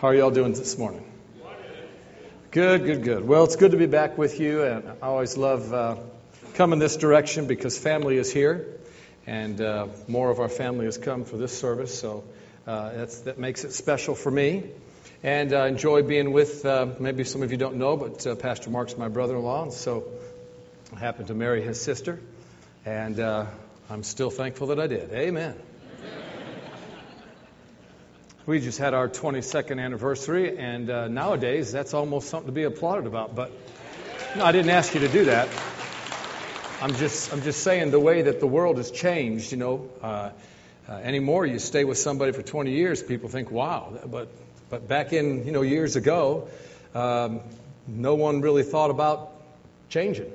How are y'all doing this morning? Good, good, good. Well, it's good to be back with you, and I always love uh, coming this direction because family is here, and uh, more of our family has come for this service, so uh, that makes it special for me. And I enjoy being with, uh, maybe some of you don't know, but uh, Pastor Mark's my brother in law, and so I happened to marry his sister, and uh, I'm still thankful that I did. Amen. We just had our 22nd anniversary, and uh, nowadays that's almost something to be applauded about. But no, I didn't ask you to do that. I'm just, I'm just saying the way that the world has changed. You know, uh, uh, anymore you stay with somebody for 20 years, people think, wow. But, but back in you know years ago, um, no one really thought about changing.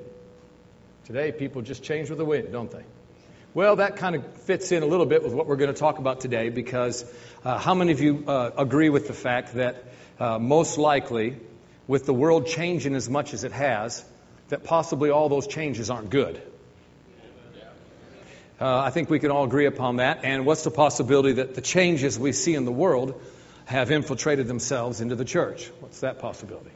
Today, people just change with the wind, don't they? Well, that kind of fits in a little bit with what we're going to talk about today because uh, how many of you uh, agree with the fact that uh, most likely, with the world changing as much as it has, that possibly all those changes aren't good? Uh, I think we can all agree upon that. And what's the possibility that the changes we see in the world have infiltrated themselves into the church? What's that possibility?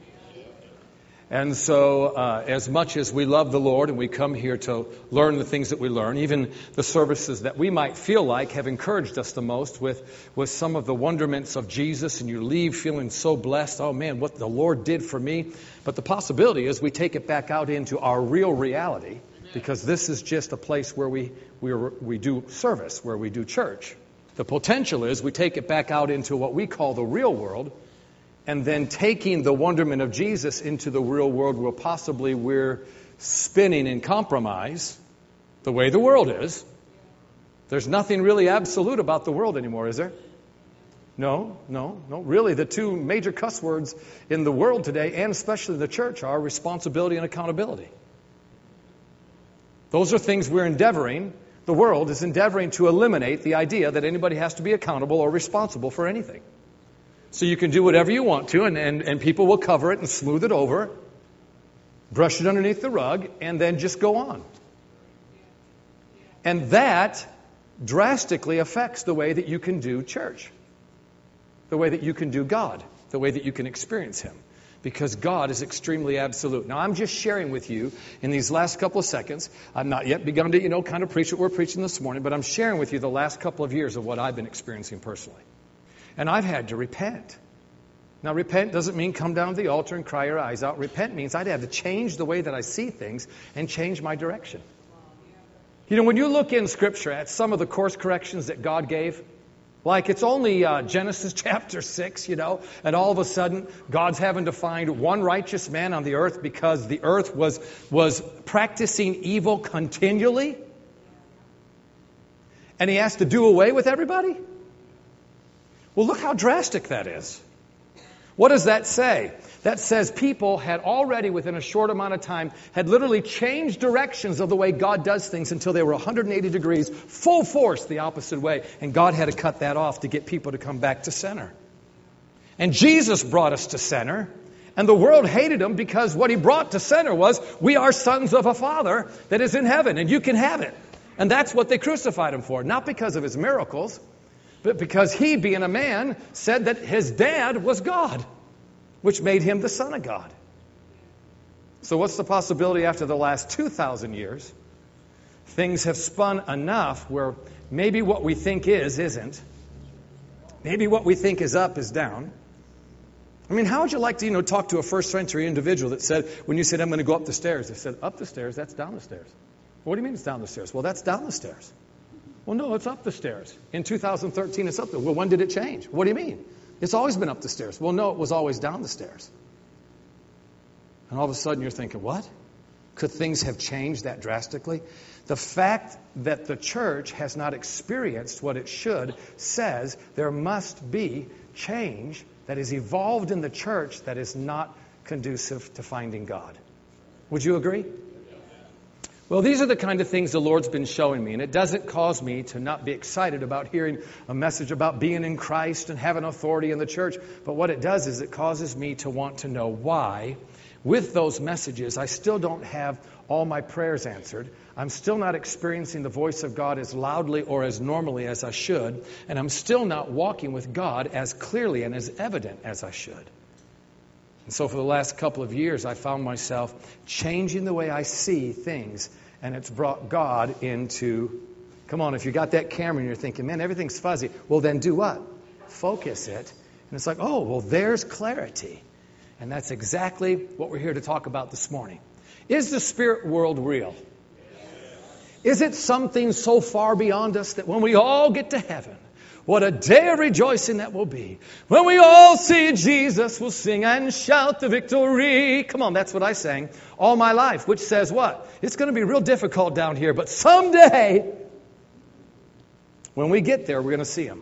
And so, uh, as much as we love the Lord and we come here to learn the things that we learn, even the services that we might feel like have encouraged us the most with, with some of the wonderments of Jesus, and you leave feeling so blessed, oh man, what the Lord did for me. But the possibility is we take it back out into our real reality, because this is just a place where we, we, we do service, where we do church. The potential is we take it back out into what we call the real world and then taking the wonderment of Jesus into the real world where possibly we're spinning in compromise the way the world is. There's nothing really absolute about the world anymore, is there? No, no, no. Really, the two major cuss words in the world today, and especially the church, are responsibility and accountability. Those are things we're endeavoring, the world is endeavoring to eliminate the idea that anybody has to be accountable or responsible for anything. So you can do whatever you want to, and, and, and people will cover it and smooth it over, brush it underneath the rug, and then just go on. And that drastically affects the way that you can do church, the way that you can do God, the way that you can experience Him. Because God is extremely absolute. Now, I'm just sharing with you in these last couple of seconds. I've not yet begun to, you know, kind of preach what we're preaching this morning, but I'm sharing with you the last couple of years of what I've been experiencing personally. And I've had to repent. Now, repent doesn't mean come down to the altar and cry your eyes out. Repent means I'd have to change the way that I see things and change my direction. You know, when you look in Scripture at some of the course corrections that God gave, like it's only uh, Genesis chapter 6, you know, and all of a sudden God's having to find one righteous man on the earth because the earth was, was practicing evil continually. And he has to do away with everybody? Well, look how drastic that is. What does that say? That says people had already, within a short amount of time, had literally changed directions of the way God does things until they were 180 degrees, full force the opposite way. And God had to cut that off to get people to come back to center. And Jesus brought us to center. And the world hated him because what he brought to center was, we are sons of a Father that is in heaven, and you can have it. And that's what they crucified him for. Not because of his miracles, but because he, being a man, said that his dad was God, which made him the Son of God. So, what's the possibility after the last 2,000 years? Things have spun enough where maybe what we think is isn't. Maybe what we think is up is down. I mean, how would you like to, you know, talk to a first century individual that said, when you said, I'm going to go up the stairs, they said, up the stairs, that's down the stairs. What do you mean it's down the stairs? Well, that's down the stairs. Well, no, it's up the stairs. In 2013, it's up there. Well, when did it change? What do you mean? It's always been up the stairs. Well, no, it was always down the stairs. And all of a sudden you're thinking, what? Could things have changed that drastically? The fact that the church has not experienced what it should says there must be change that is evolved in the church that is not conducive to finding God. Would you agree? Well, these are the kind of things the Lord's been showing me, and it doesn't cause me to not be excited about hearing a message about being in Christ and having authority in the church. But what it does is it causes me to want to know why with those messages, I still don't have all my prayers answered. I'm still not experiencing the voice of God as loudly or as normally as I should. And I'm still not walking with God as clearly and as evident as I should. And so, for the last couple of years, I found myself changing the way I see things. And it's brought God into. Come on, if you got that camera and you're thinking, man, everything's fuzzy, well, then do what? Focus it. And it's like, oh, well, there's clarity. And that's exactly what we're here to talk about this morning. Is the spirit world real? Is it something so far beyond us that when we all get to heaven, what a day of rejoicing that will be. When we all see Jesus, we'll sing and shout the victory. Come on, that's what I sang all my life, which says what? It's going to be real difficult down here, but someday, when we get there, we're going to see him.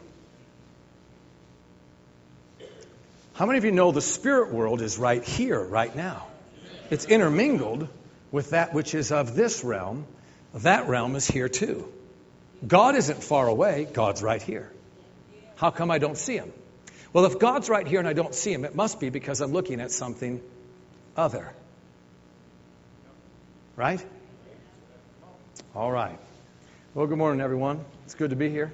How many of you know the spirit world is right here, right now? It's intermingled with that which is of this realm. That realm is here too. God isn't far away, God's right here. How come I don't see him? Well, if God's right here and I don't see him, it must be because I'm looking at something other. Right? All right. Well, good morning, everyone. It's good to be here.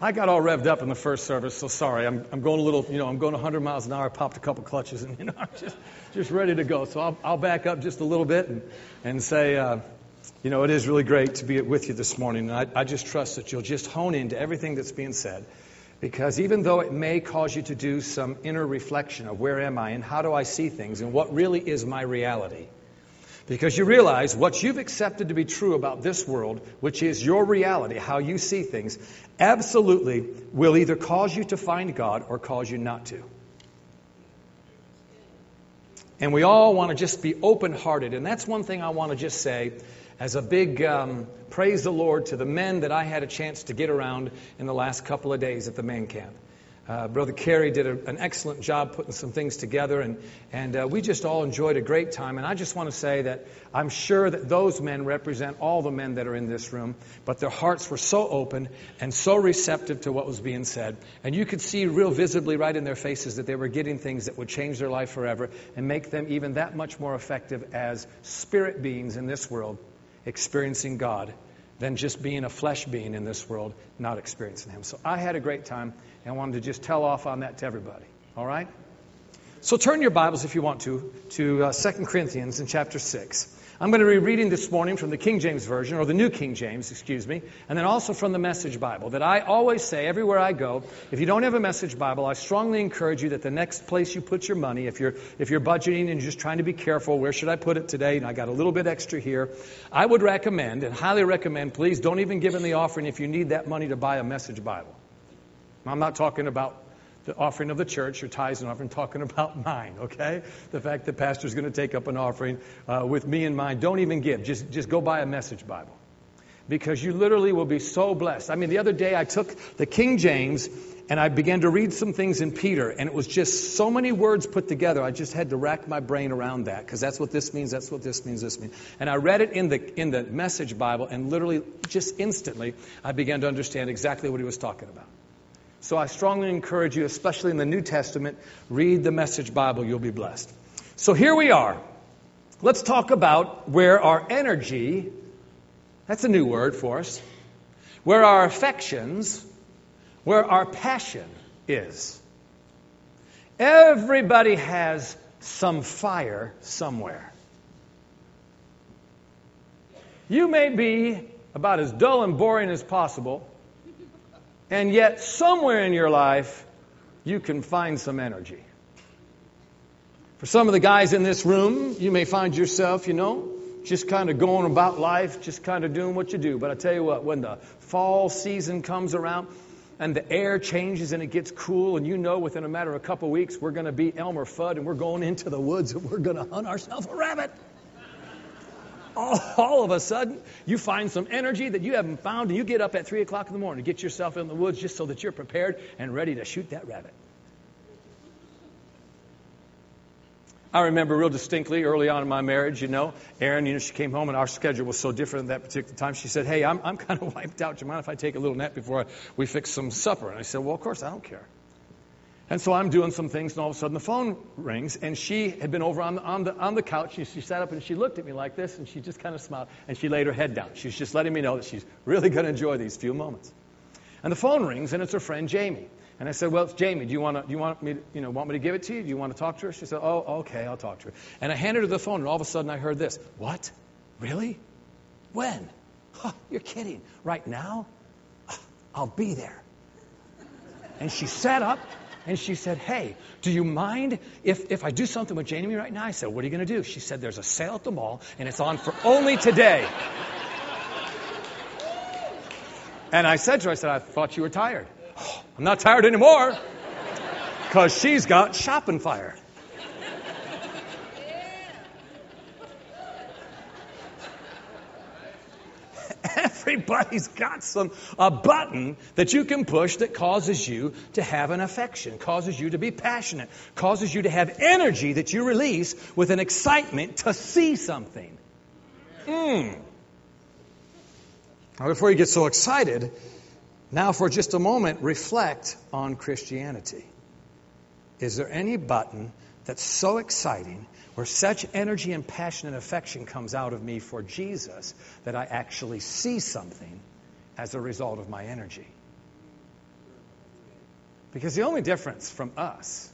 I got all revved up in the first service, so sorry. I'm, I'm going a little, you know, I'm going 100 miles an hour. I popped a couple clutches, and you know, I'm just, just ready to go. So I'll, I'll back up just a little bit and, and say, uh, you know, it is really great to be with you this morning. And I, I just trust that you'll just hone into everything that's being said. Because even though it may cause you to do some inner reflection of where am I and how do I see things and what really is my reality, because you realize what you've accepted to be true about this world, which is your reality, how you see things, absolutely will either cause you to find God or cause you not to. And we all want to just be open hearted. And that's one thing I want to just say as a big um, praise the Lord to the men that I had a chance to get around in the last couple of days at the man camp. Uh, Brother Carey did a, an excellent job putting some things together, and, and uh, we just all enjoyed a great time. And I just want to say that I'm sure that those men represent all the men that are in this room, but their hearts were so open and so receptive to what was being said. And you could see real visibly right in their faces that they were getting things that would change their life forever and make them even that much more effective as spirit beings in this world, experiencing God than just being a flesh being in this world, not experiencing Him. So I had a great time and I wanted to just tell off on that to everybody. All right? So turn your Bibles, if you want to, to uh, 2 Corinthians in chapter 6. I'm going to be reading this morning from the King James Version, or the New King James, excuse me, and then also from the Message Bible. That I always say everywhere I go, if you don't have a Message Bible, I strongly encourage you that the next place you put your money, if you're if you're budgeting and you're just trying to be careful, where should I put it today? And I got a little bit extra here. I would recommend and highly recommend, please don't even give in the offering if you need that money to buy a Message Bible. I'm not talking about the offering of the church your tithes and offering, talking about mine, okay? The fact that the pastor's going to take up an offering uh, with me in mind. Don't even give. Just, just go buy a message Bible. Because you literally will be so blessed. I mean, the other day I took the King James and I began to read some things in Peter, and it was just so many words put together. I just had to rack my brain around that because that's what this means, that's what this means, this means. And I read it in the in the Message Bible, and literally, just instantly, I began to understand exactly what he was talking about. So I strongly encourage you, especially in the New Testament, read the Message Bible. You'll be blessed. So here we are. Let's talk about where our energy, that's a new word for us, where our affections, where our passion is. Everybody has some fire somewhere. You may be about as dull and boring as possible and yet, somewhere in your life, you can find some energy. For some of the guys in this room, you may find yourself, you know, just kind of going about life, just kind of doing what you do. But I tell you what, when the fall season comes around and the air changes and it gets cool, and you know within a matter of a couple of weeks, we're going to be Elmer Fudd and we're going into the woods and we're going to hunt ourselves a rabbit all, all of a sudden, you find some energy that you haven't found, and you get up at 3 o'clock in the morning to get yourself in the woods just so that you're prepared and ready to shoot that rabbit. I remember real distinctly early on in my marriage, you know, Erin, you know, she came home and our schedule was so different at that particular time. She said, Hey, I'm, I'm kind of wiped out. Do you mind if I take a little nap before I, we fix some supper? And I said, Well, of course, I don't care. And so I'm doing some things, and all of a sudden the phone rings, and she had been over on the, on the, on the couch. She, she sat up and she looked at me like this, and she just kind of smiled, and she laid her head down. She's just letting me know that she's really going to enjoy these few moments. And the phone rings, and it's her friend Jamie. And I said, "Well, it's Jamie. Do you want to? Do you want me? To, you know, want me to give it to you? Do you want to talk to her?" She said, "Oh, okay, I'll talk to her." And I handed her the phone, and all of a sudden I heard this: "What? Really? When? Huh, you're kidding? Right now? I'll be there." And she sat up and she said, Hey, do you mind if, if I do something with Jamie right now? I said, What are you going to do? She said, There's a sale at the mall and it's on for only today. And I said to her, I said, I thought you were tired. Oh, I'm not tired anymore because she's got shopping fire. Everybody's got some a button that you can push that causes you to have an affection, causes you to be passionate, causes you to have energy that you release with an excitement to see something. Mm. Now, before you get so excited, now for just a moment, reflect on Christianity. Is there any button that's so exciting where such energy and passion and affection comes out of me for Jesus that I actually see something as a result of my energy? Because the only difference from us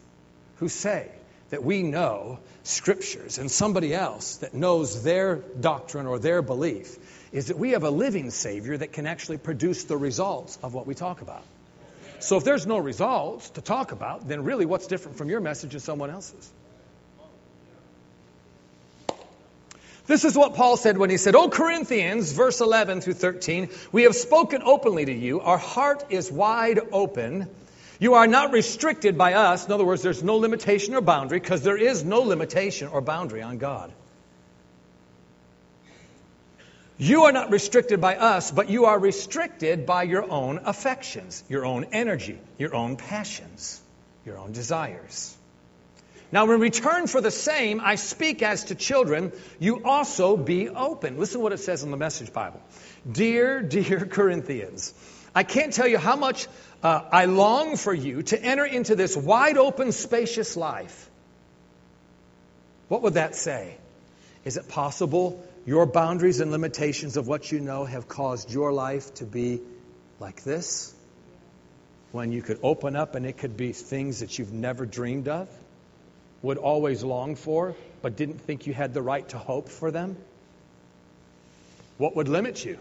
who say that we know scriptures and somebody else that knows their doctrine or their belief is that we have a living Savior that can actually produce the results of what we talk about. So if there's no results to talk about, then really what's different from your message is someone else's? This is what Paul said when he said, O Corinthians, verse 11 through 13, we have spoken openly to you. Our heart is wide open. You are not restricted by us. In other words, there's no limitation or boundary because there is no limitation or boundary on God. You are not restricted by us, but you are restricted by your own affections, your own energy, your own passions, your own desires. Now, in return for the same, I speak as to children, you also be open. Listen to what it says in the Message Bible. Dear, dear Corinthians, I can't tell you how much uh, I long for you to enter into this wide open, spacious life. What would that say? Is it possible your boundaries and limitations of what you know have caused your life to be like this? When you could open up and it could be things that you've never dreamed of, would always long for, but didn't think you had the right to hope for them? What would limit you?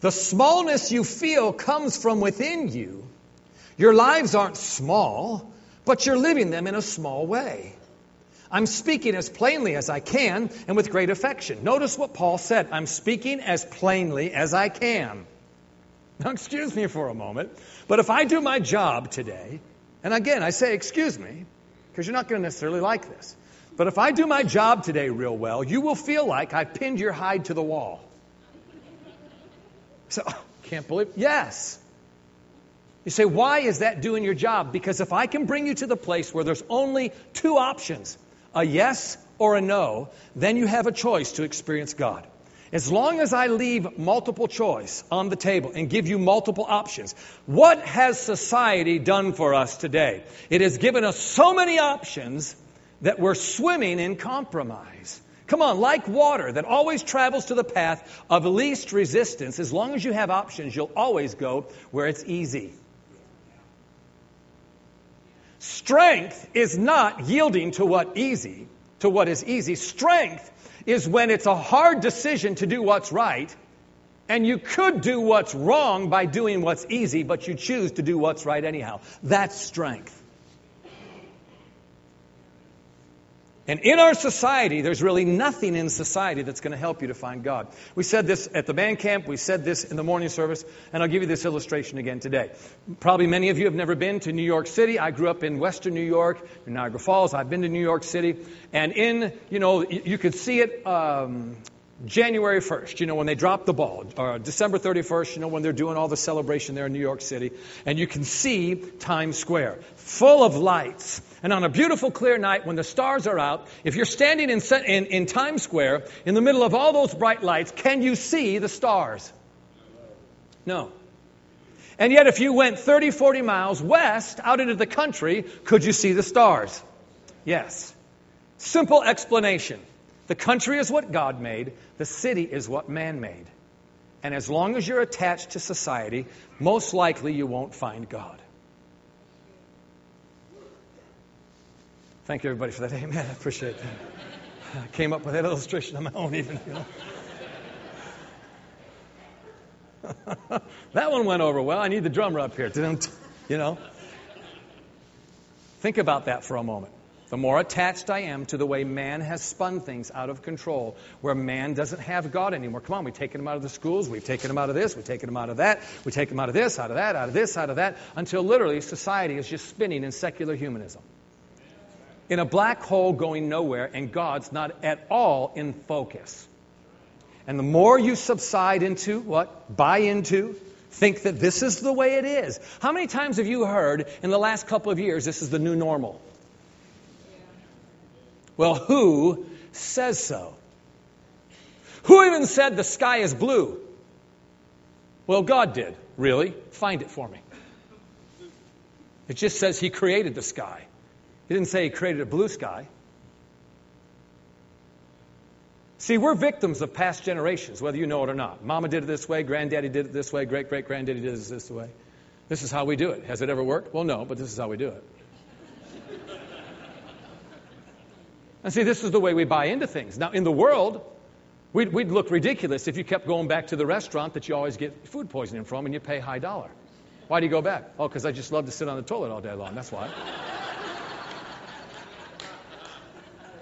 The smallness you feel comes from within you. Your lives aren't small, but you're living them in a small way. I'm speaking as plainly as I can and with great affection. Notice what Paul said I'm speaking as plainly as I can. Now, excuse me for a moment, but if I do my job today, and again, I say excuse me, because you're not going to necessarily like this, but if I do my job today real well, you will feel like I pinned your hide to the wall. So, can't believe, yes. You say, why is that doing your job? Because if I can bring you to the place where there's only two options, a yes or a no, then you have a choice to experience God. As long as I leave multiple choice on the table and give you multiple options, what has society done for us today? It has given us so many options that we're swimming in compromise. Come on, like water that always travels to the path of least resistance, as long as you have options, you'll always go where it's easy. Strength is not yielding to what easy, to what is easy. Strength is when it's a hard decision to do what's right, and you could do what's wrong by doing what's easy, but you choose to do what's right anyhow. That's strength. And in our society, there's really nothing in society that's going to help you to find God. We said this at the band camp, we said this in the morning service, and I'll give you this illustration again today. Probably many of you have never been to New York City. I grew up in western New York, in Niagara Falls. I've been to New York City. And in, you know, you could see it um, January 1st, you know, when they drop the ball, or December 31st, you know, when they're doing all the celebration there in New York City, and you can see Times Square full of lights. And on a beautiful clear night when the stars are out, if you're standing in, in, in Times Square in the middle of all those bright lights, can you see the stars? No. And yet, if you went 30, 40 miles west out into the country, could you see the stars? Yes. Simple explanation. The country is what God made, the city is what man made. And as long as you're attached to society, most likely you won't find God. Thank you, everybody, for that. Amen. I appreciate that. I came up with that illustration on my own, even. You know. that one went over well. I need the drummer up here. You know. Think about that for a moment. The more attached I am to the way man has spun things out of control, where man doesn't have God anymore. Come on, we've taken him out of the schools, we've taken him out of this, we've taken him out of that, we take him out of this, out of that, out of this, out of that, until literally society is just spinning in secular humanism. In a black hole going nowhere, and God's not at all in focus. And the more you subside into what? Buy into, think that this is the way it is. How many times have you heard in the last couple of years this is the new normal? Well, who says so? Who even said the sky is blue? Well, God did. Really? Find it for me. It just says He created the sky. He didn't say He created a blue sky. See, we're victims of past generations, whether you know it or not. Mama did it this way, granddaddy did it this way, great great granddaddy did it this way. This is how we do it. Has it ever worked? Well, no, but this is how we do it. And see, this is the way we buy into things. Now, in the world, we'd, we'd look ridiculous if you kept going back to the restaurant that you always get food poisoning from and you pay high dollar. Why do you go back? Oh, because I just love to sit on the toilet all day long. That's why.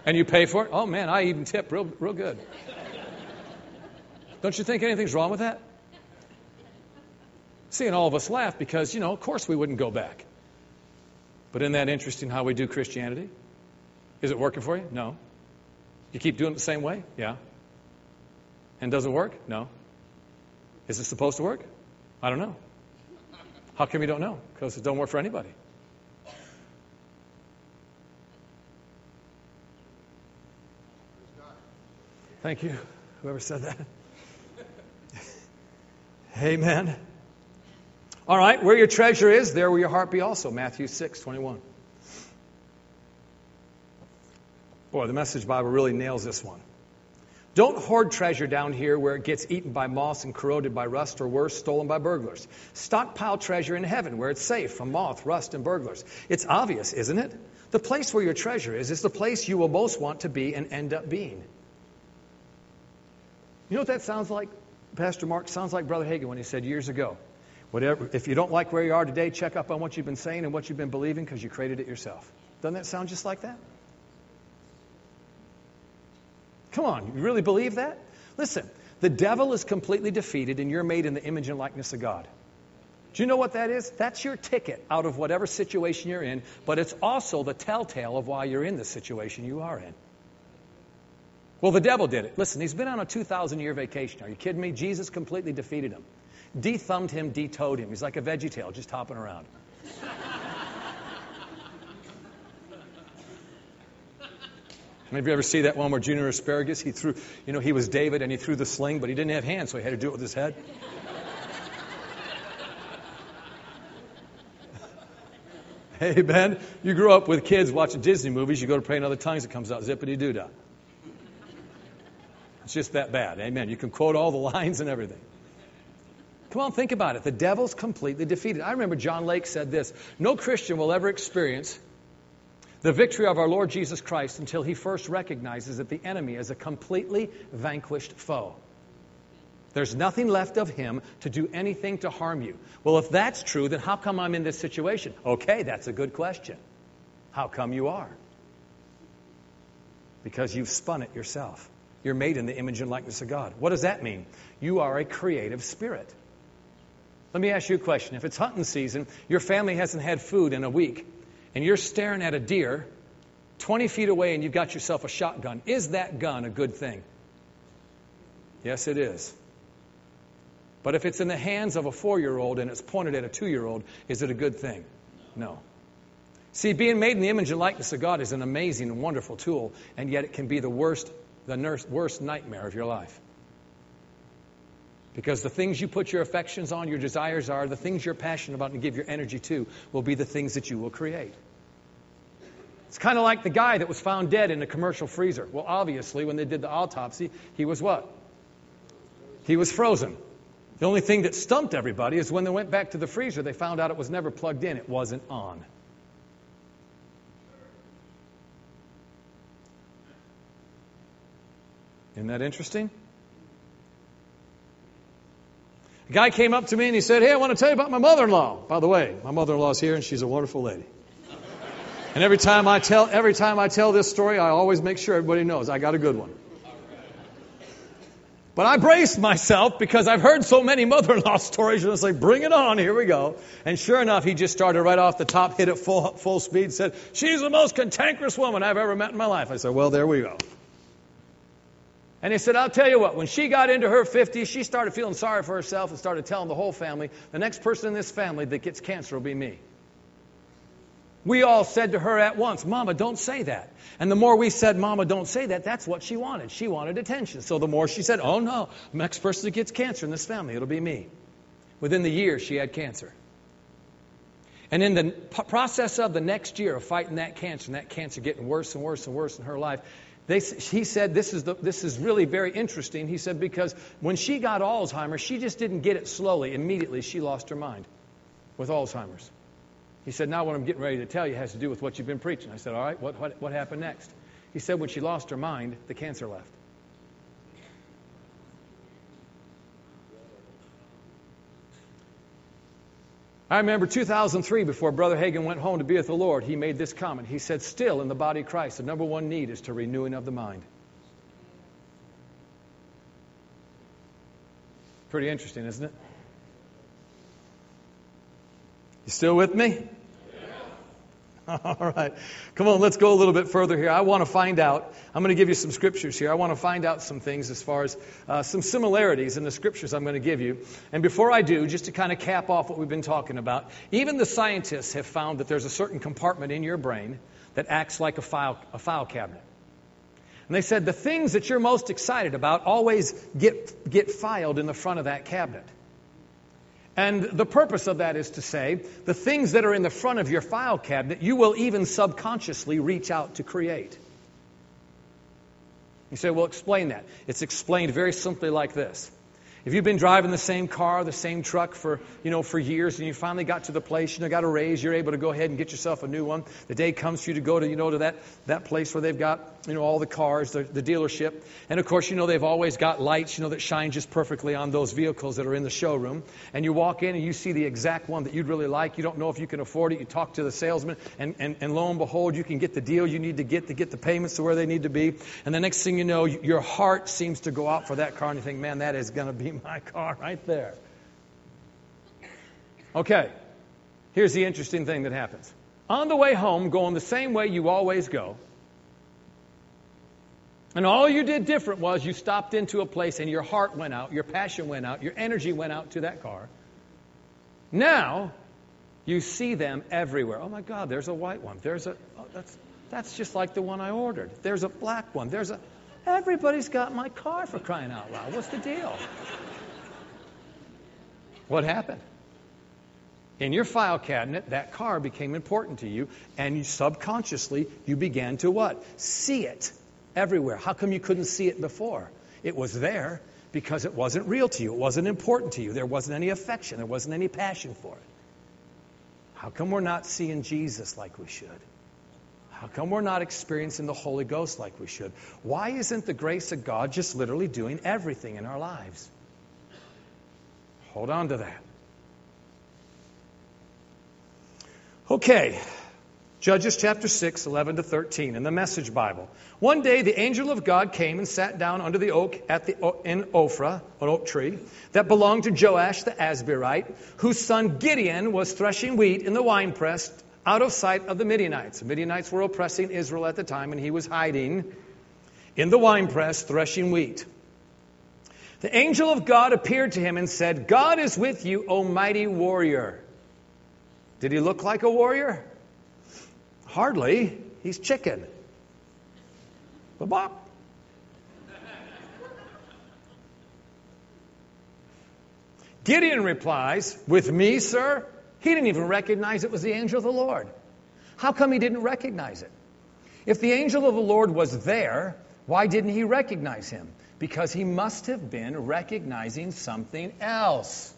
and you pay for it? Oh, man, I even tip real, real good. Don't you think anything's wrong with that? See, and all of us laugh because, you know, of course we wouldn't go back. But isn't that interesting how we do Christianity? Is it working for you? No. You keep doing it the same way? Yeah. And doesn't work? No. Is it supposed to work? I don't know. How come you don't know? Because it don't work for anybody. Thank you, whoever said that. Amen. All right, where your treasure is, there will your heart be also. Matthew 6, 21. Boy, the Message Bible really nails this one. Don't hoard treasure down here where it gets eaten by moths and corroded by rust or worse, stolen by burglars. Stockpile treasure in heaven where it's safe from moth, rust, and burglars. It's obvious, isn't it? The place where your treasure is is the place you will most want to be and end up being. You know what that sounds like, Pastor Mark? Sounds like Brother Hagin when he said years ago, whatever, if you don't like where you are today, check up on what you've been saying and what you've been believing because you created it yourself. Doesn't that sound just like that? Come on, you really believe that? Listen, the devil is completely defeated and you're made in the image and likeness of God. Do you know what that is? That's your ticket out of whatever situation you're in, but it's also the telltale of why you're in the situation you are in. Well, the devil did it. Listen, he's been on a 2,000 year vacation. Are you kidding me? Jesus completely defeated him. De-thumbed him, de-toed him. He's like a veggie tail just hopping around. Maybe you ever see that one where Junior Asparagus, he threw, you know, he was David and he threw the sling, but he didn't have hands, so he had to do it with his head? hey, Ben, you grew up with kids watching Disney movies, you go to pray in other tongues, it comes out zippity doo dah. It's just that bad. Amen. You can quote all the lines and everything. Come on, think about it. The devil's completely defeated. I remember John Lake said this No Christian will ever experience the victory of our Lord Jesus Christ until he first recognizes that the enemy is a completely vanquished foe. There's nothing left of him to do anything to harm you. Well, if that's true, then how come I'm in this situation? Okay, that's a good question. How come you are? Because you've spun it yourself. You're made in the image and likeness of God. What does that mean? You are a creative spirit. Let me ask you a question. If it's hunting season, your family hasn't had food in a week, and you're staring at a deer 20 feet away and you've got yourself a shotgun, is that gun a good thing? Yes, it is. But if it's in the hands of a four year old and it's pointed at a two year old, is it a good thing? No. See, being made in the image and likeness of God is an amazing and wonderful tool, and yet it can be the worst, the worst nightmare of your life. Because the things you put your affections on, your desires are, the things you're passionate about and give your energy to will be the things that you will create. It's kind of like the guy that was found dead in a commercial freezer. Well, obviously, when they did the autopsy, he was what? He was frozen. The only thing that stumped everybody is when they went back to the freezer, they found out it was never plugged in, it wasn't on. Isn't that interesting? A guy came up to me and he said, Hey, I want to tell you about my mother in law. By the way, my mother in law is here and she's a wonderful lady. And every time I tell every time I tell this story, I always make sure everybody knows I got a good one. But I braced myself because I've heard so many mother-in-law stories, and I was like, bring it on, here we go. And sure enough, he just started right off the top, hit it full, full speed, said, she's the most cantankerous woman I've ever met in my life. I said, well, there we go. And he said, I'll tell you what, when she got into her 50s, she started feeling sorry for herself and started telling the whole family, the next person in this family that gets cancer will be me. We all said to her at once, Mama, don't say that. And the more we said, Mama, don't say that, that's what she wanted. She wanted attention. So the more she said, Oh no, next person that gets cancer in this family, it'll be me. Within the year, she had cancer. And in the process of the next year of fighting that cancer, and that cancer getting worse and worse and worse in her life, they, he said, this is, the, this is really very interesting. He said, because when she got Alzheimer's, she just didn't get it slowly. Immediately, she lost her mind with Alzheimer's. He said, now what I'm getting ready to tell you has to do with what you've been preaching. I said, all right, what, what, what happened next? He said, when she lost her mind, the cancer left. I remember 2003, before Brother Hagin went home to be with the Lord, he made this comment. He said, Still, in the body of Christ, the number one need is to renewing of the mind. Pretty interesting, isn't it? You still with me? All right. Come on, let's go a little bit further here. I want to find out, I'm going to give you some scriptures here. I want to find out some things as far as uh, some similarities in the scriptures I'm going to give you. And before I do, just to kind of cap off what we've been talking about, even the scientists have found that there's a certain compartment in your brain that acts like a file, a file cabinet. And they said the things that you're most excited about always get, get filed in the front of that cabinet. And the purpose of that is to say, the things that are in the front of your file cabinet, you will even subconsciously reach out to create. You say, well, explain that. It's explained very simply like this. If you've been driving the same car, the same truck for, you know, for years and you finally got to the place, you know, got a raise, you're able to go ahead and get yourself a new one. The day comes for you to go to, you know, to that, that place where they've got, you know, all the cars, the, the dealership. And of course, you know, they've always got lights, you know, that shine just perfectly on those vehicles that are in the showroom. And you walk in and you see the exact one that you'd really like. You don't know if you can afford it. You talk to the salesman and, and, and lo and behold, you can get the deal you need to get to get the payments to where they need to be. And the next thing you know, your heart seems to go out for that car and you think, man, that is going to be my car right there. Okay, here's the interesting thing that happens. On the way home, going the same way you always go, and all you did different was you stopped into a place and your heart went out, your passion went out, your energy went out to that car. Now, you see them everywhere. Oh my God, there's a white one. There's a, oh, that's, that's just like the one I ordered. There's a black one. There's a, everybody's got my car for crying out loud. What's the deal? What happened? In your file cabinet, that car became important to you, and you subconsciously you began to what? See it everywhere. How come you couldn't see it before? It was there because it wasn't real to you. It wasn't important to you. There wasn't any affection. There wasn't any passion for it. How come we're not seeing Jesus like we should? How come we're not experiencing the Holy Ghost like we should? Why isn't the grace of God just literally doing everything in our lives? Hold on to that. Okay. Judges chapter 6, 11 to 13 in the Message Bible. One day the angel of God came and sat down under the oak at the, in Ophrah, an oak tree, that belonged to Joash the Abiezrite, whose son Gideon was threshing wheat in the winepress out of sight of the Midianites. The Midianites were oppressing Israel at the time, and he was hiding in the winepress threshing wheat. The angel of God appeared to him and said, God is with you, O mighty warrior. Did he look like a warrior? Hardly. He's chicken. Bop. Gideon replies, With me, sir? He didn't even recognize it was the angel of the Lord. How come he didn't recognize it? If the angel of the Lord was there, why didn't he recognize him? Because he must have been recognizing something else.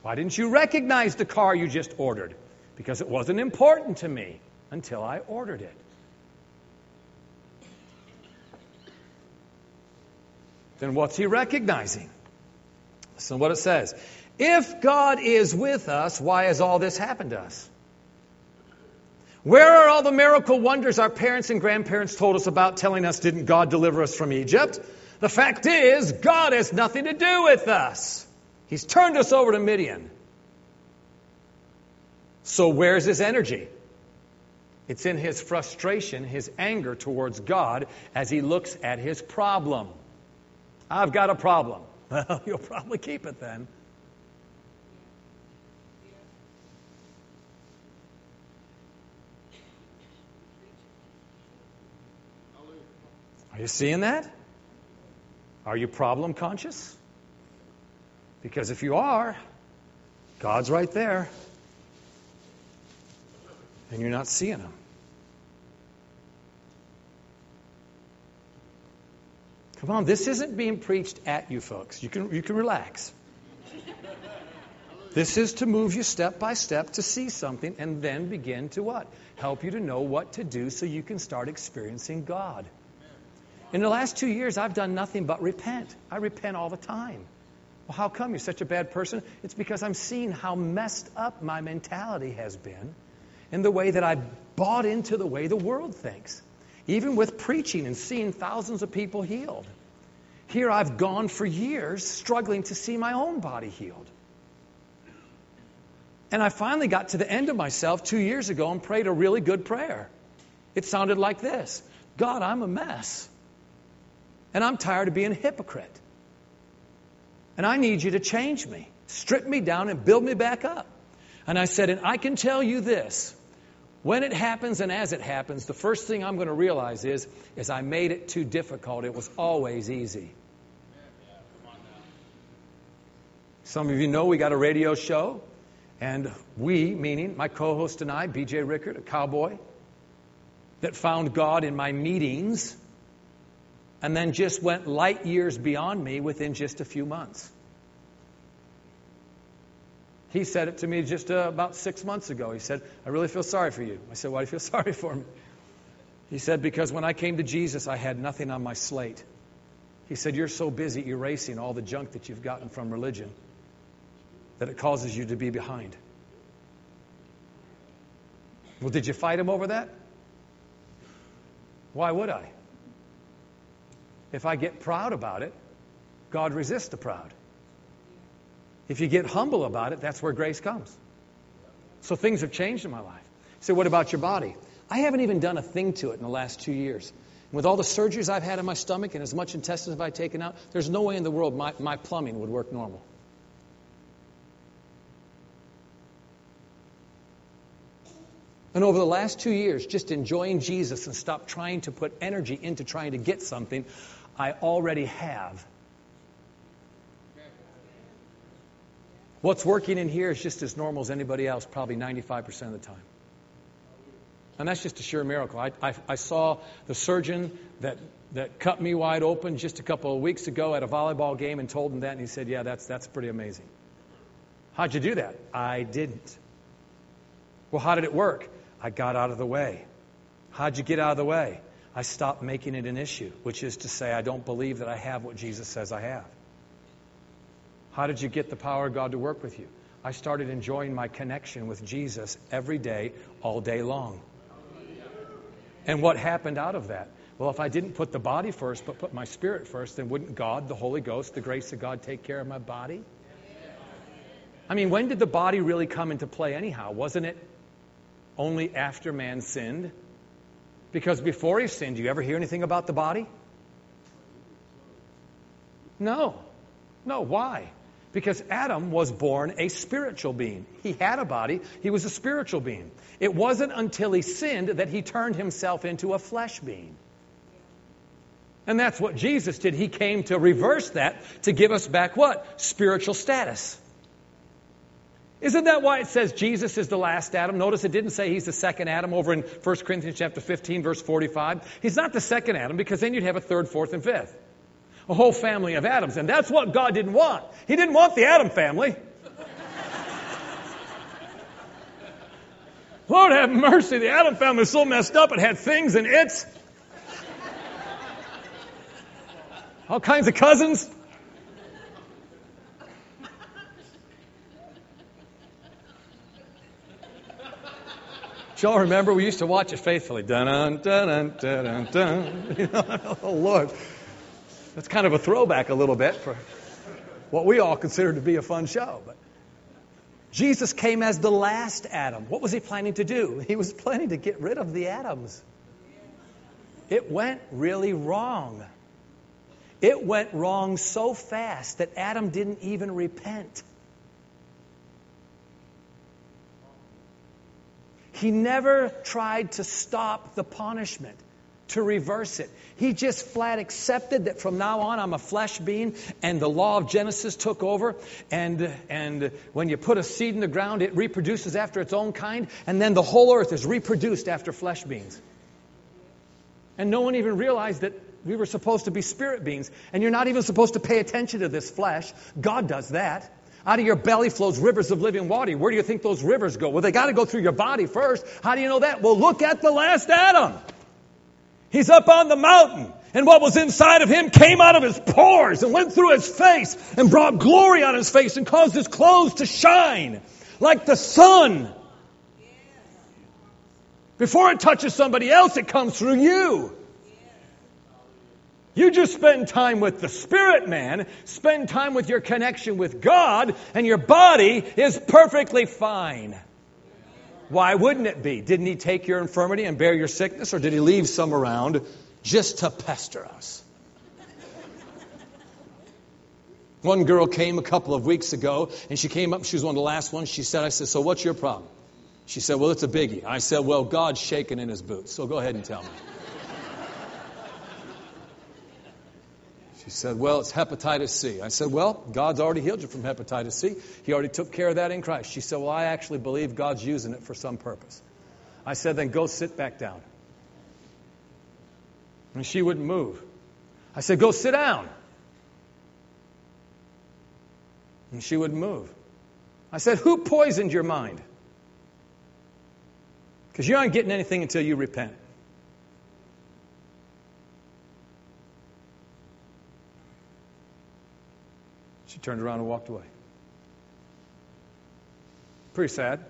Why didn't you recognize the car you just ordered? Because it wasn't important to me until I ordered it. Then what's he recognizing? Listen to what it says. If God is with us, why has all this happened to us? Where are all the miracle wonders our parents and grandparents told us about, telling us, didn't God deliver us from Egypt? The fact is, God has nothing to do with us. He's turned us over to Midian. So, where's his energy? It's in his frustration, his anger towards God as he looks at his problem. I've got a problem. Well, you'll probably keep it then. Are you seeing that? Are you problem conscious? Because if you are, God's right there. And you're not seeing them. Come on, this isn't being preached at you folks. You can, you can relax. This is to move you step by step to see something and then begin to what? Help you to know what to do so you can start experiencing God. In the last two years, I've done nothing but repent. I repent all the time. Well, how come you're such a bad person? It's because I'm seeing how messed up my mentality has been and the way that I bought into the way the world thinks even with preaching and seeing thousands of people healed. Here I've gone for years struggling to see my own body healed. And I finally got to the end of myself two years ago and prayed a really good prayer. It sounded like this God, I'm a mess. And I'm tired of being a hypocrite. And I need you to change me, strip me down, and build me back up. And I said, And I can tell you this when it happens and as it happens, the first thing I'm going to realize is, is I made it too difficult. It was always easy. Some of you know we got a radio show, and we, meaning my co host and I, BJ Rickard, a cowboy, that found God in my meetings and then just went light years beyond me within just a few months. He said it to me just uh, about six months ago. He said, I really feel sorry for you. I said, Why do you feel sorry for me? He said, Because when I came to Jesus, I had nothing on my slate. He said, You're so busy erasing all the junk that you've gotten from religion that it causes you to be behind. Well, did you fight him over that? Why would I? If I get proud about it, God resists the proud. If you get humble about it, that's where grace comes. So things have changed in my life. So, what about your body? I haven't even done a thing to it in the last two years. With all the surgeries I've had in my stomach and as much intestines I've taken out, there's no way in the world my, my plumbing would work normal. And over the last two years, just enjoying Jesus and stop trying to put energy into trying to get something, I already have What's working in here is just as normal as anybody else, probably 95% of the time. And that's just a sure miracle. I, I, I, saw the surgeon that, that cut me wide open just a couple of weeks ago at a volleyball game and told him that, and he said, Yeah, that's, that's pretty amazing. How'd you do that? I didn't. Well, how did it work? I got out of the way. How'd you get out of the way? I stopped making it an issue, which is to say, I don't believe that I have what Jesus says I have. How did you get the power of God to work with you? I started enjoying my connection with Jesus every day, all day long. And what happened out of that? Well, if I didn't put the body first, but put my spirit first, then wouldn't God, the Holy Ghost, the grace of God take care of my body? I mean, when did the body really come into play, anyhow? Wasn't it only after man sinned? Because before he sinned, do you ever hear anything about the body? No. No. Why? Because Adam was born a spiritual being. He had a body, he was a spiritual being. It wasn't until he sinned that he turned himself into a flesh being. And that's what Jesus did. He came to reverse that, to give us back what? Spiritual status. Isn't that why it says Jesus is the last Adam? Notice it didn't say he's the second Adam over in 1 Corinthians chapter 15 verse 45. He's not the second Adam because then you'd have a third, fourth, and fifth. A whole family of Adams. And that's what God didn't want. He didn't want the Adam family. Lord have mercy, the Adam family was so messed up it had things and its. All kinds of cousins. y'all remember we used to watch it faithfully? Dun dun dun dun dun dun. oh Lord, that's kind of a throwback a little bit for what we all consider to be a fun show. But Jesus came as the last Adam. What was he planning to do? He was planning to get rid of the Adams. It went really wrong. It went wrong so fast that Adam didn't even repent. He never tried to stop the punishment, to reverse it. He just flat accepted that from now on I'm a flesh being, and the law of Genesis took over. And, and when you put a seed in the ground, it reproduces after its own kind, and then the whole earth is reproduced after flesh beings. And no one even realized that we were supposed to be spirit beings. And you're not even supposed to pay attention to this flesh. God does that. Out of your belly flows rivers of living water. Where do you think those rivers go? Well, they got to go through your body first. How do you know that? Well, look at the last Adam. He's up on the mountain, and what was inside of him came out of his pores and went through his face and brought glory on his face and caused his clothes to shine like the sun. Before it touches somebody else, it comes through you. You just spend time with the spirit man, spend time with your connection with God, and your body is perfectly fine. Why wouldn't it be? Didn't he take your infirmity and bear your sickness, or did he leave some around just to pester us? One girl came a couple of weeks ago, and she came up, she was one of the last ones. She said, I said, So what's your problem? She said, Well, it's a biggie. I said, Well, God's shaking in his boots, so go ahead and tell me. She said, Well, it's hepatitis C. I said, Well, God's already healed you from hepatitis C. He already took care of that in Christ. She said, Well, I actually believe God's using it for some purpose. I said, Then go sit back down. And she wouldn't move. I said, Go sit down. And she wouldn't move. I said, Who poisoned your mind? Because you aren't getting anything until you repent. Turned around and walked away. Pretty sad.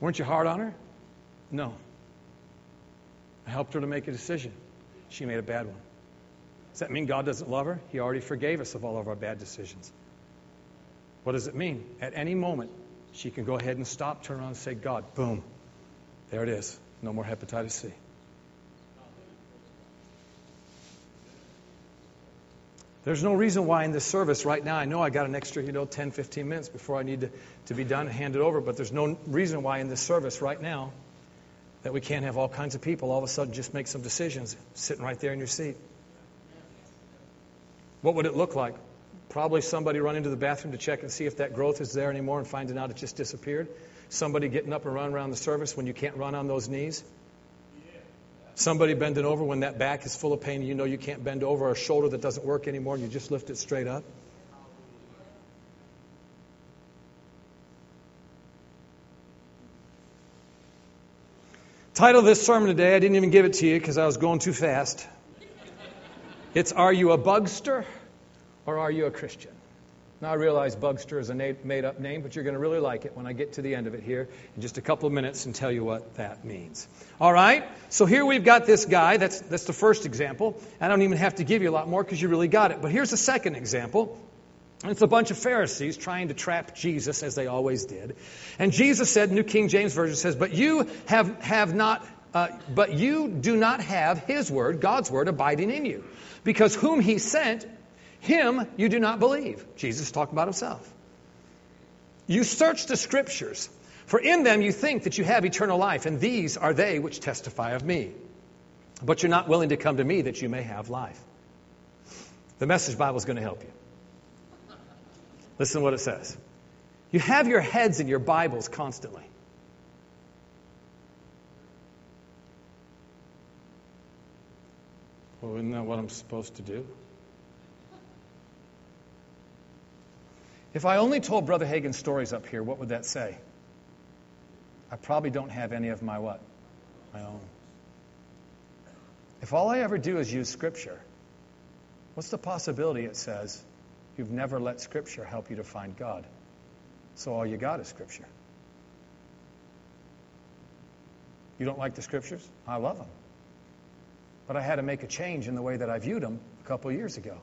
Weren't you hard on her? No. I helped her to make a decision. She made a bad one. Does that mean God doesn't love her? He already forgave us of all of our bad decisions. What does it mean? At any moment, she can go ahead and stop, turn around, and say, God, boom. There it is. No more hepatitis C. There's no reason why in this service right now, I know I got an extra, you know, 10, 15 minutes before I need to, to be done and hand it over, but there's no reason why in this service right now that we can't have all kinds of people all of a sudden just make some decisions sitting right there in your seat. What would it look like? Probably somebody running to the bathroom to check and see if that growth is there anymore and finding out it just disappeared. Somebody getting up and running around the service when you can't run on those knees. Somebody bending over when that back is full of pain and you know you can't bend over, or a shoulder that doesn't work anymore and you just lift it straight up. Title of this sermon today, I didn't even give it to you because I was going too fast. It's Are You a Bugster or Are You a Christian? Now, I realize Bugster is a made up name, but you're going to really like it when I get to the end of it here in just a couple of minutes and tell you what that means. All right? So here we've got this guy. That's, that's the first example. I don't even have to give you a lot more because you really got it. But here's the second example. It's a bunch of Pharisees trying to trap Jesus, as they always did. And Jesus said, New King James Version says, But you have, have not, uh, but you do not have his word, God's word, abiding in you. Because whom he sent, him you do not believe. Jesus talked about himself. You search the scriptures, for in them you think that you have eternal life, and these are they which testify of me. but you're not willing to come to me that you may have life. The Message Bible is going to help you. Listen to what it says. You have your heads in your Bibles constantly. Well, isn't that what I'm supposed to do? If I only told Brother Hagin's stories up here, what would that say? I probably don't have any of my what? My own. If all I ever do is use Scripture, what's the possibility it says you've never let Scripture help you to find God? So all you got is Scripture. You don't like the Scriptures? I love them. But I had to make a change in the way that I viewed them a couple years ago.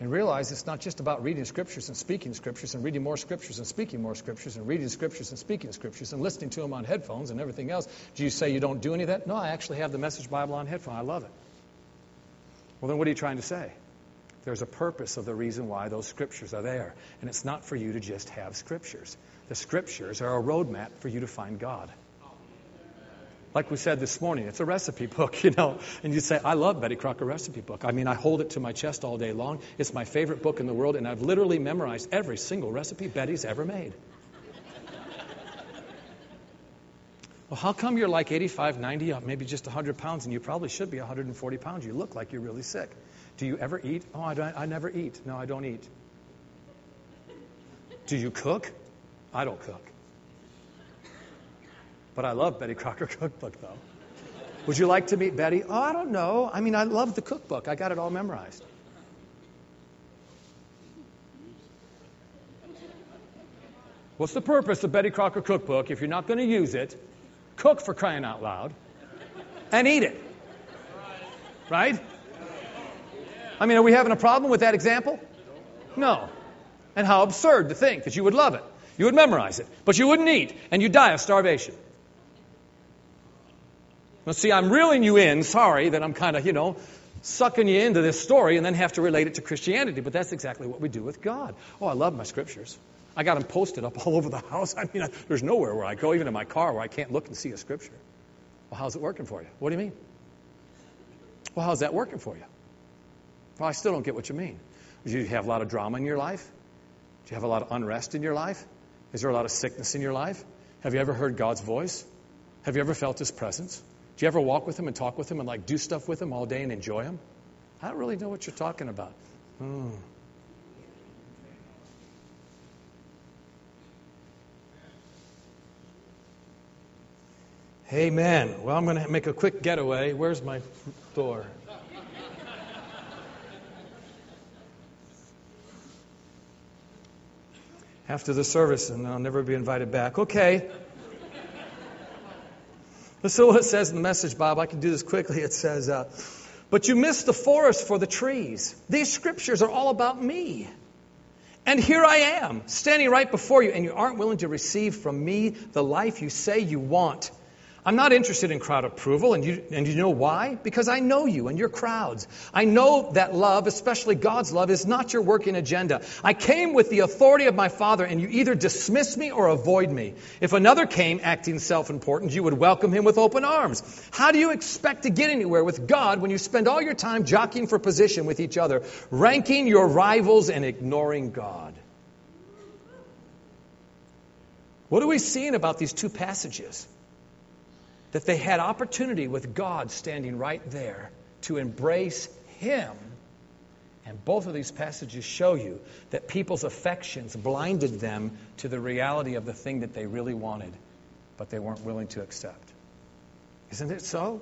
And realize it's not just about reading scriptures and speaking scriptures and reading more scriptures and speaking more scriptures and reading scriptures and speaking scriptures and listening to them on headphones and everything else. Do you say you don't do any of that? No, I actually have the Message Bible on headphone. I love it. Well, then what are you trying to say? There's a purpose of the reason why those scriptures are there. And it's not for you to just have scriptures. The scriptures are a roadmap for you to find God. Like we said this morning, it's a recipe book, you know. And you say, I love Betty Crocker recipe book. I mean, I hold it to my chest all day long. It's my favorite book in the world, and I've literally memorized every single recipe Betty's ever made. well, how come you're like 85, 90, uh, maybe just 100 pounds, and you probably should be 140 pounds? You look like you're really sick. Do you ever eat? Oh, I, don't, I never eat. No, I don't eat. Do you cook? I don't cook. But I love Betty Crocker cookbook, though. Would you like to meet Betty? Oh, I don't know. I mean, I love the cookbook. I got it all memorized. What's the purpose of Betty Crocker cookbook if you're not going to use it? Cook for crying out loud and eat it. Right? I mean, are we having a problem with that example? No. And how absurd to think that you would love it. You would memorize it, but you wouldn't eat, and you'd die of starvation. Now, see, I'm reeling you in. Sorry that I'm kind of, you know, sucking you into this story and then have to relate it to Christianity. But that's exactly what we do with God. Oh, I love my scriptures. I got them posted up all over the house. I mean, I, there's nowhere where I go, even in my car, where I can't look and see a scripture. Well, how's it working for you? What do you mean? Well, how's that working for you? Well, I still don't get what you mean. Do you have a lot of drama in your life? Do you have a lot of unrest in your life? Is there a lot of sickness in your life? Have you ever heard God's voice? Have you ever felt His presence? Do you ever walk with him and talk with him and like do stuff with him all day and enjoy him? I don't really know what you're talking about. Hmm. Amen. Well, I'm going to make a quick getaway. Where's my door? After the service, and I'll never be invited back. Okay. Listen to what it says in the message, Bob. I can do this quickly. It says, uh, But you miss the forest for the trees. These scriptures are all about me. And here I am, standing right before you, and you aren't willing to receive from me the life you say you want. I'm not interested in crowd approval, and you, and you know why? Because I know you and your crowds. I know that love, especially God's love, is not your working agenda. I came with the authority of my Father, and you either dismiss me or avoid me. If another came acting self important, you would welcome him with open arms. How do you expect to get anywhere with God when you spend all your time jockeying for position with each other, ranking your rivals and ignoring God? What are we seeing about these two passages? That they had opportunity with God standing right there to embrace Him. And both of these passages show you that people's affections blinded them to the reality of the thing that they really wanted, but they weren't willing to accept. Isn't it so?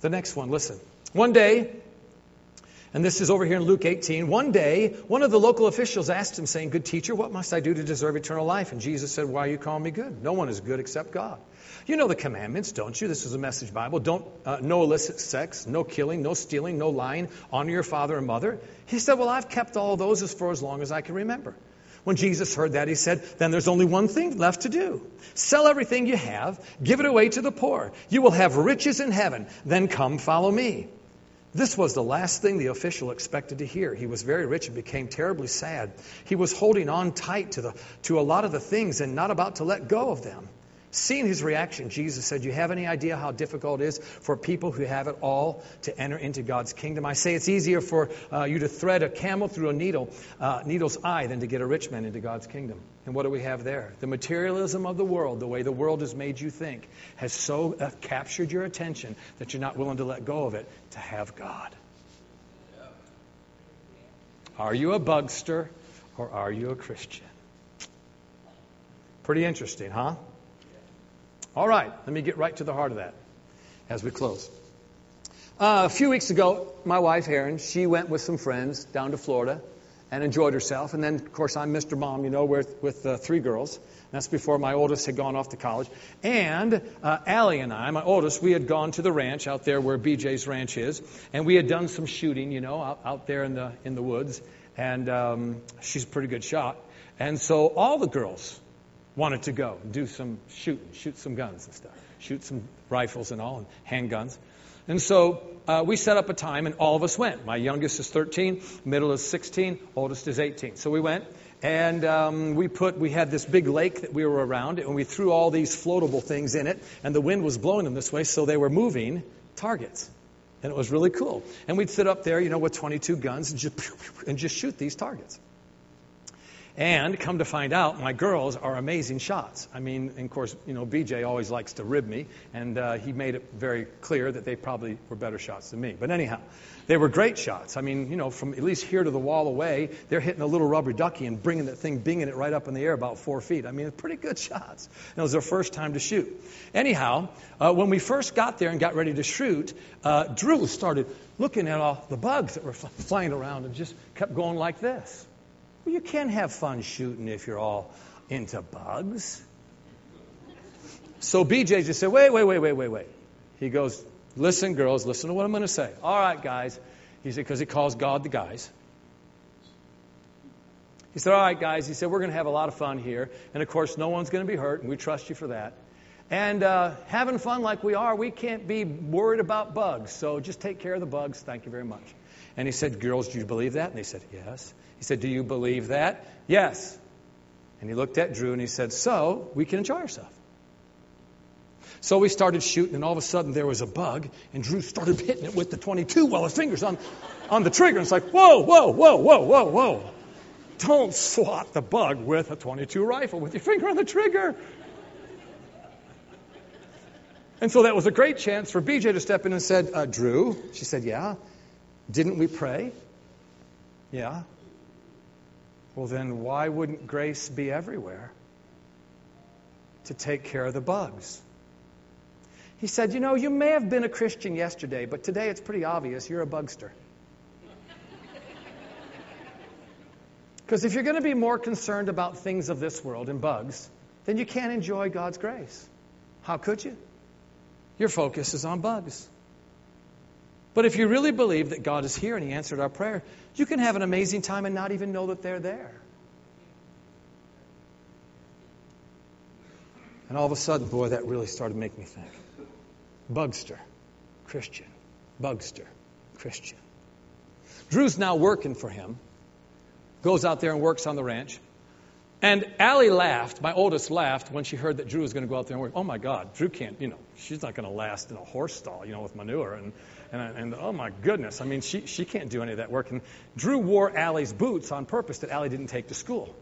The next one, listen. One day, and this is over here in Luke 18. One day, one of the local officials asked him, saying, Good teacher, what must I do to deserve eternal life? And Jesus said, Why you calling me good? No one is good except God. You know the commandments, don't you? This is a message Bible. Don't, uh, no illicit sex, no killing, no stealing, no lying, honor your father and mother. He said, Well, I've kept all those as for as long as I can remember. When Jesus heard that, he said, Then there's only one thing left to do. Sell everything you have, give it away to the poor. You will have riches in heaven. Then come follow me. This was the last thing the official expected to hear. He was very rich and became terribly sad. He was holding on tight to, the, to a lot of the things and not about to let go of them. Seeing his reaction, Jesus said, You have any idea how difficult it is for people who have it all to enter into God's kingdom? I say it's easier for uh, you to thread a camel through a needle, uh, needle's eye than to get a rich man into God's kingdom. And what do we have there? The materialism of the world, the way the world has made you think, has so uh, captured your attention that you're not willing to let go of it to have God. Are you a bugster or are you a Christian? Pretty interesting, huh? All right, let me get right to the heart of that as we close. Uh, a few weeks ago, my wife, Erin, she went with some friends down to Florida and enjoyed herself. And then, of course, I'm Mr. Mom, you know, with, with uh, three girls. That's before my oldest had gone off to college. And uh, Allie and I, my oldest, we had gone to the ranch out there where BJ's ranch is, and we had done some shooting, you know, out, out there in the in the woods. And um, she's a pretty good shot. And so all the girls wanted to go and do some shooting, shoot some guns and stuff, shoot some rifles and all, and handguns. And so uh, we set up a time, and all of us went. My youngest is 13, middle is 16, oldest is 18. So we went, and um, we put we had this big lake that we were around, and we threw all these floatable things in it, and the wind was blowing them this way, so they were moving targets. And it was really cool. And we'd sit up there, you know, with 22 guns and just, and just shoot these targets. And come to find out, my girls are amazing shots. I mean, of course, you know, BJ always likes to rib me, and uh, he made it very clear that they probably were better shots than me. But anyhow, they were great shots. I mean, you know, from at least here to the wall away, they're hitting a little rubber ducky and bringing that thing, binging it right up in the air about four feet. I mean, pretty good shots. And it was their first time to shoot. Anyhow, uh, when we first got there and got ready to shoot, uh, Drew started looking at all the bugs that were flying around and just kept going like this. Well, you can have fun shooting if you're all into bugs. So BJ just said, wait, wait, wait, wait, wait, wait. He goes, listen, girls, listen to what I'm going to say. All right, guys. He said, because he calls God the guys. He said, all right, guys. He said, we're going to have a lot of fun here. And of course, no one's going to be hurt, and we trust you for that. And uh, having fun like we are, we can't be worried about bugs. So just take care of the bugs. Thank you very much. And he said, girls, do you believe that? And they said, yes. He said, Do you believe that? Yes. And he looked at Drew and he said, So we can enjoy ourselves. So we started shooting, and all of a sudden there was a bug, and Drew started hitting it with the 22 while his fingers on, on the trigger. And it's like, whoa, whoa, whoa, whoa, whoa, whoa. Don't swat the bug with a 22 rifle with your finger on the trigger. And so that was a great chance for BJ to step in and said, uh, Drew, she said, yeah. Didn't we pray? Yeah. Well, then why wouldn't grace be everywhere to take care of the bugs? He said, You know, you may have been a Christian yesterday, but today it's pretty obvious you're a bugster. Because if you're going to be more concerned about things of this world and bugs, then you can't enjoy God's grace. How could you? Your focus is on bugs. But if you really believe that God is here and He answered our prayer, you can have an amazing time and not even know that they're there. And all of a sudden, boy, that really started to make me think. Bugster, Christian. Bugster, Christian. Drew's now working for him, goes out there and works on the ranch. And Allie laughed, my oldest laughed when she heard that Drew was going to go out there and work. Oh my God, Drew can't, you know, she's not going to last in a horse stall, you know, with manure. And, and, and oh my goodness, I mean, she, she can't do any of that work. And Drew wore Allie's boots on purpose that Allie didn't take to school.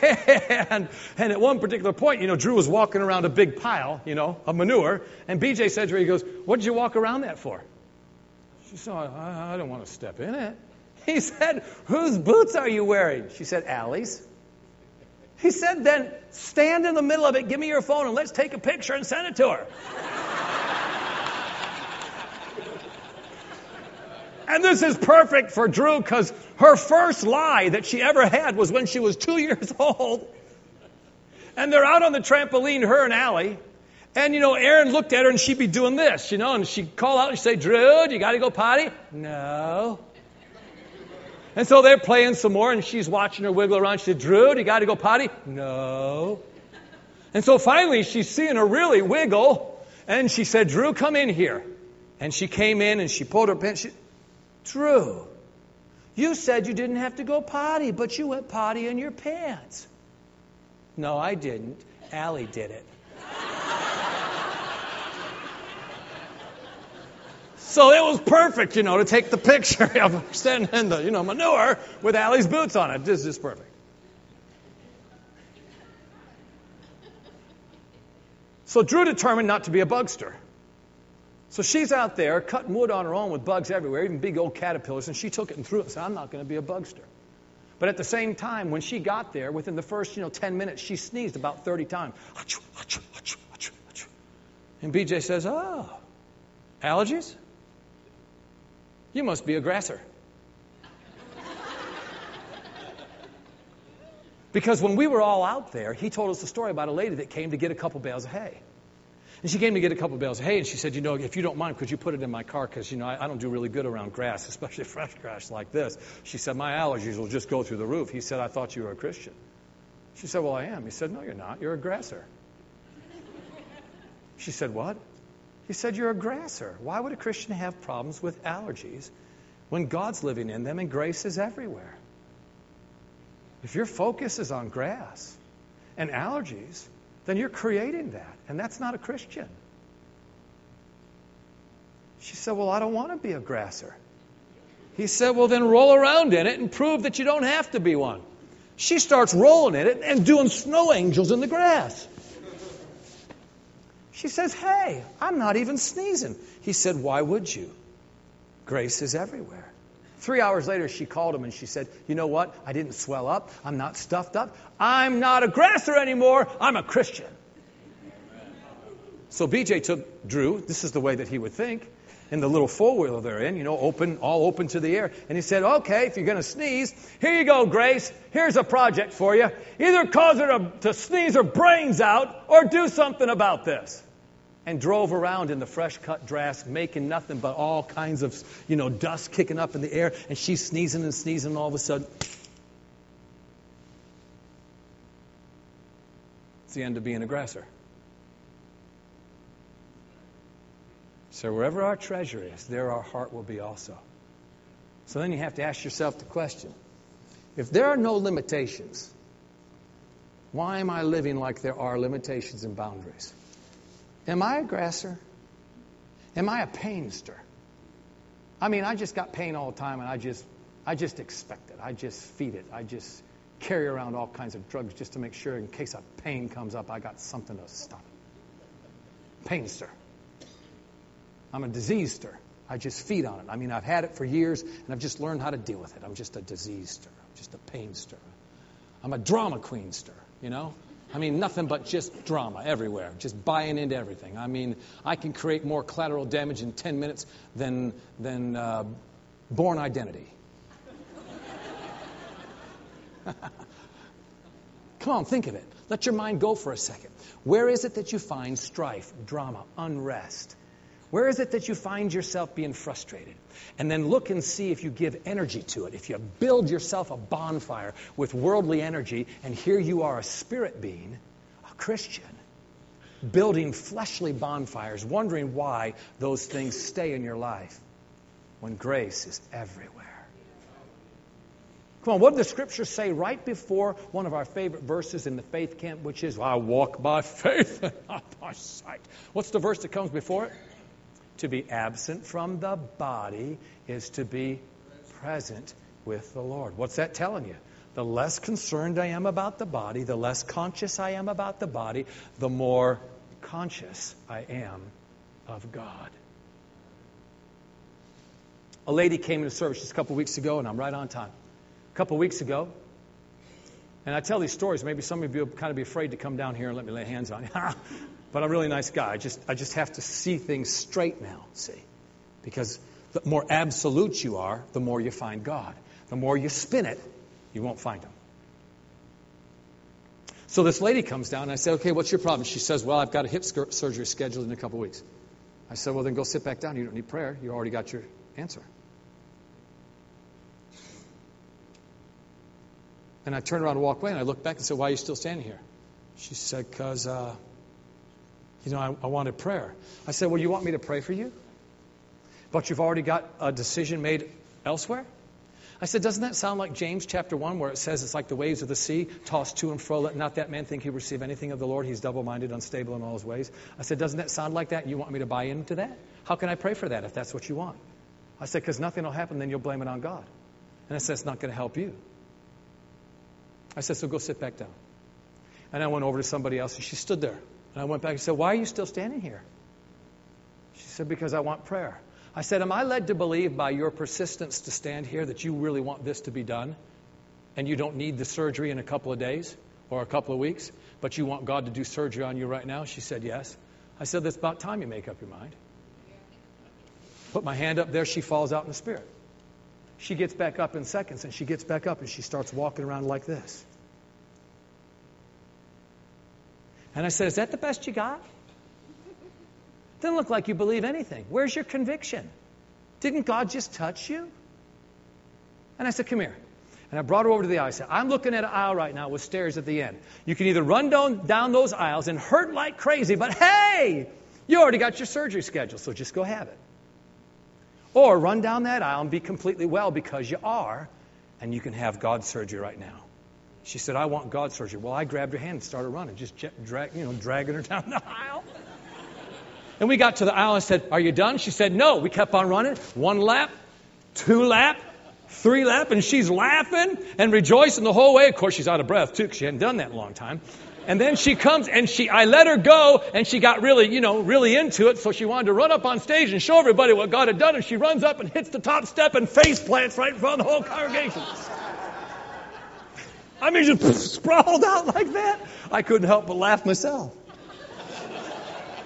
and, and at one particular point, you know, Drew was walking around a big pile, you know, of manure. And BJ said to her, he goes, what did you walk around that for? She said, I, I don't want to step in it. He said, Whose boots are you wearing? She said, Allie's. He said, Then stand in the middle of it, give me your phone, and let's take a picture and send it to her. and this is perfect for Drew because her first lie that she ever had was when she was two years old. And they're out on the trampoline, her and Allie. And, you know, Erin looked at her and she'd be doing this, you know, and she'd call out and she'd say, Drew, you got to go potty? No. And so they're playing some more, and she's watching her wiggle around. She said, Drew, do you got to go potty? No. And so finally, she's seeing her really wiggle, and she said, Drew, come in here. And she came in and she pulled her pants. She, Drew, you said you didn't have to go potty, but you went potty in your pants. No, I didn't. Allie did it. So it was perfect, you know, to take the picture of standing in the, you know, manure with Allie's boots on it. This is perfect. So Drew determined not to be a bugster. So she's out there cutting wood on her own with bugs everywhere, even big old caterpillars, and she took it and threw it said, I'm not going to be a bugster. But at the same time, when she got there, within the first, you know, 10 minutes, she sneezed about 30 times. And BJ says, Oh, allergies? You must be a grasser. because when we were all out there, he told us a story about a lady that came to get a couple bales of hay. And she came to get a couple bales of hay, and she said, You know, if you don't mind, could you put it in my car? Because, you know, I, I, don't do really good around grass, especially fresh grass like this. She said, My allergies will just go through the roof. He said, I thought you were a Christian. She said, Well, I am. He said, No, you're not. You're a grasser. She said, What? He said, You're a grasser. Why would a Christian have problems with allergies when God's living in them and grace is everywhere? If your focus is on grass and allergies, then you're creating that, and that's not a Christian. She said, Well, I don't want to be a grasser. He said, Well, then roll around in it and prove that you don't have to be one. She starts rolling in it and doing snow angels in the grass. She says, Hey, I'm not even sneezing. He said, Why would you? Grace is everywhere. Three hours later, she called him and she said, You know what? I didn't swell up. I'm not stuffed up. I'm not a grasser anymore. I'm a Christian. So BJ took Drew, this is the way that he would think, in the little four wheeler they're in, you know, open, all open to the air. And he said, Okay, if you're going to sneeze, here you go, Grace. Here's a project for you. Either cause her to, to sneeze her brains out or do something about this and drove around in the fresh cut dress, making nothing but all kinds of, you know, dust kicking up in the air, and she's sneezing and sneezing, and all of a sudden, it's the end of being a aggressor. So wherever our treasure is, there our heart will be also. So then you have to ask yourself the question if there are no limitations, why am I living like there are limitations and boundaries? Am I a grasser? Am I a painster? I mean, I just got pain all the time, and I just, I just expect it. I just feed it. I just carry around all kinds of drugs just to make sure, in case a pain comes up, I got something to stop it. Painster. I'm a diseaster. I just feed on it. I mean, I've had it for years, and I've just learned how to deal with it. I'm just a diseaster. I'm just a painster. I'm a drama queenster, you know? I mean, nothing but just drama everywhere, just buying into everything. I mean, I can create more collateral damage in 10 minutes than, than uh, Bourne Identity. Come on, think of it. Let your mind go for a second. Where is it that you find strife, drama, unrest? Where is it that you find yourself being frustrated? And then look and see if you give energy to it. If you build yourself a bonfire with worldly energy, and here you are a spirit being, a Christian, building fleshly bonfires, wondering why those things stay in your life when grace is everywhere. Come on, what did the scripture say right before one of our favorite verses in the faith camp, which is, I walk by faith and not by sight? What's the verse that comes before it? To be absent from the body is to be present with the Lord. What's that telling you? The less concerned I am about the body, the less conscious I am about the body, the more conscious I am of God. A lady came into service just a couple weeks ago, and I'm right on time. A couple weeks ago, and I tell these stories. Maybe some of you will kind of be afraid to come down here and let me lay hands on you. But I'm a really nice guy. I just, I just have to see things straight now, see? Because the more absolute you are, the more you find God. The more you spin it, you won't find Him. So this lady comes down, and I say, Okay, what's your problem? She says, Well, I've got a hip surgery scheduled in a couple weeks. I said, Well, then go sit back down. You don't need prayer. You already got your answer. And I turned around and walked away, and I looked back and said, Why are you still standing here? She said, Because uh, you know, I, I wanted prayer. I said, Well, you want me to pray for you? But you've already got a decision made elsewhere? I said, doesn't that sound like James chapter 1 where it says it's like the waves of the sea, tossed to and fro, let not that man think he receive anything of the Lord. He's double-minded, unstable in all his ways. I said, doesn't that sound like that? You want me to buy into that? How can I pray for that if that's what you want? I said, because nothing will happen, then you'll blame it on God. And I said, it's not going to help you. I said, so go sit back down. And I went over to somebody else, and she stood there. And I went back and said, why are you still standing here? She said, because I want prayer. I said, Am I led to believe by your persistence to stand here that you really want this to be done? And you don't need the surgery in a couple of days or a couple of weeks, but you want God to do surgery on you right now? She said, Yes. I said, That's about time you make up your mind. Put my hand up there, she falls out in the spirit. She gets back up in seconds, and she gets back up and she starts walking around like this. And I said, Is that the best you got? Doesn't look like you believe anything. Where's your conviction? Didn't God just touch you? And I said, Come here. And I brought her over to the aisle. I said, I'm looking at an aisle right now with stairs at the end. You can either run down, down those aisles and hurt like crazy, but hey, you already got your surgery scheduled, so just go have it. Or run down that aisle and be completely well because you are, and you can have God's surgery right now. She said, I want God's surgery. Well, I grabbed her hand and started running, just drag, you know, dragging her down the aisle. And we got to the aisle and said, Are you done? She said, No. We kept on running. One lap, two lap, three lap, and she's laughing and rejoicing the whole way. Of course, she's out of breath too, because she hadn't done that in a long time. And then she comes and she, I let her go and she got really, you know, really into it. So she wanted to run up on stage and show everybody what God had done. And she runs up and hits the top step and face plants right in front of the whole congregation. I mean, just sprawled out like that. I couldn't help but laugh myself.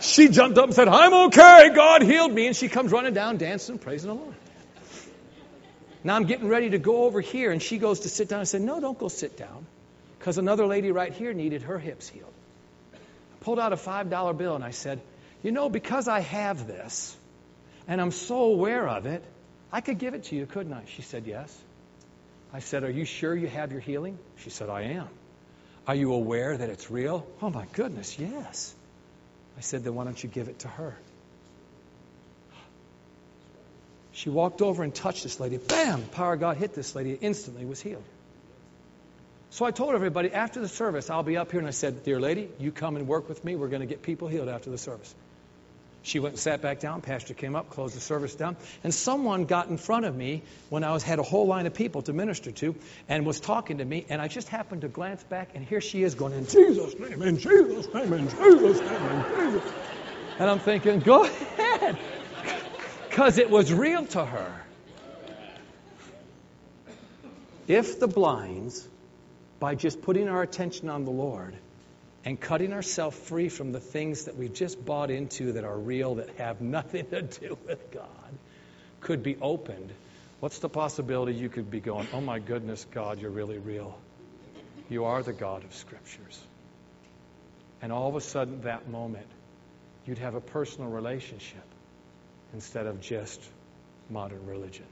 She jumped up and said, I'm okay. God healed me. And she comes running down, dancing, praising the Lord. Now I'm getting ready to go over here, and she goes to sit down. I said, No, don't go sit down, because another lady right here needed her hips healed. I pulled out a $5 bill, and I said, You know, because I have this, and I'm so aware of it, I could give it to you, couldn't I? She said, Yes. I said, Are you sure you have your healing? She said, I am. Are you aware that it's real? Oh, my goodness, yes. I said, then why don't you give it to her? She walked over and touched this lady. Bam! Power of God hit this lady. Instantly was healed. So I told everybody after the service, I'll be up here. And I said, Dear lady, you come and work with me. We're going to get people healed after the service. She went and sat back down. Pastor came up, closed the service down, and someone got in front of me when I was had a whole line of people to minister to, and was talking to me. And I just happened to glance back, and here she is going in Jesus' name, in Jesus' name, in Jesus' name, in Jesus. And I'm thinking, go ahead, because it was real to her. If the blinds, by just putting our attention on the Lord, and cutting ourselves free from the things that we've just bought into that are real, that have nothing to do with God, could be opened, what's the possibility you could be going, oh my goodness, God, you're really real? You are the God of Scriptures. And all of a sudden, that moment, you'd have a personal relationship instead of just modern religion.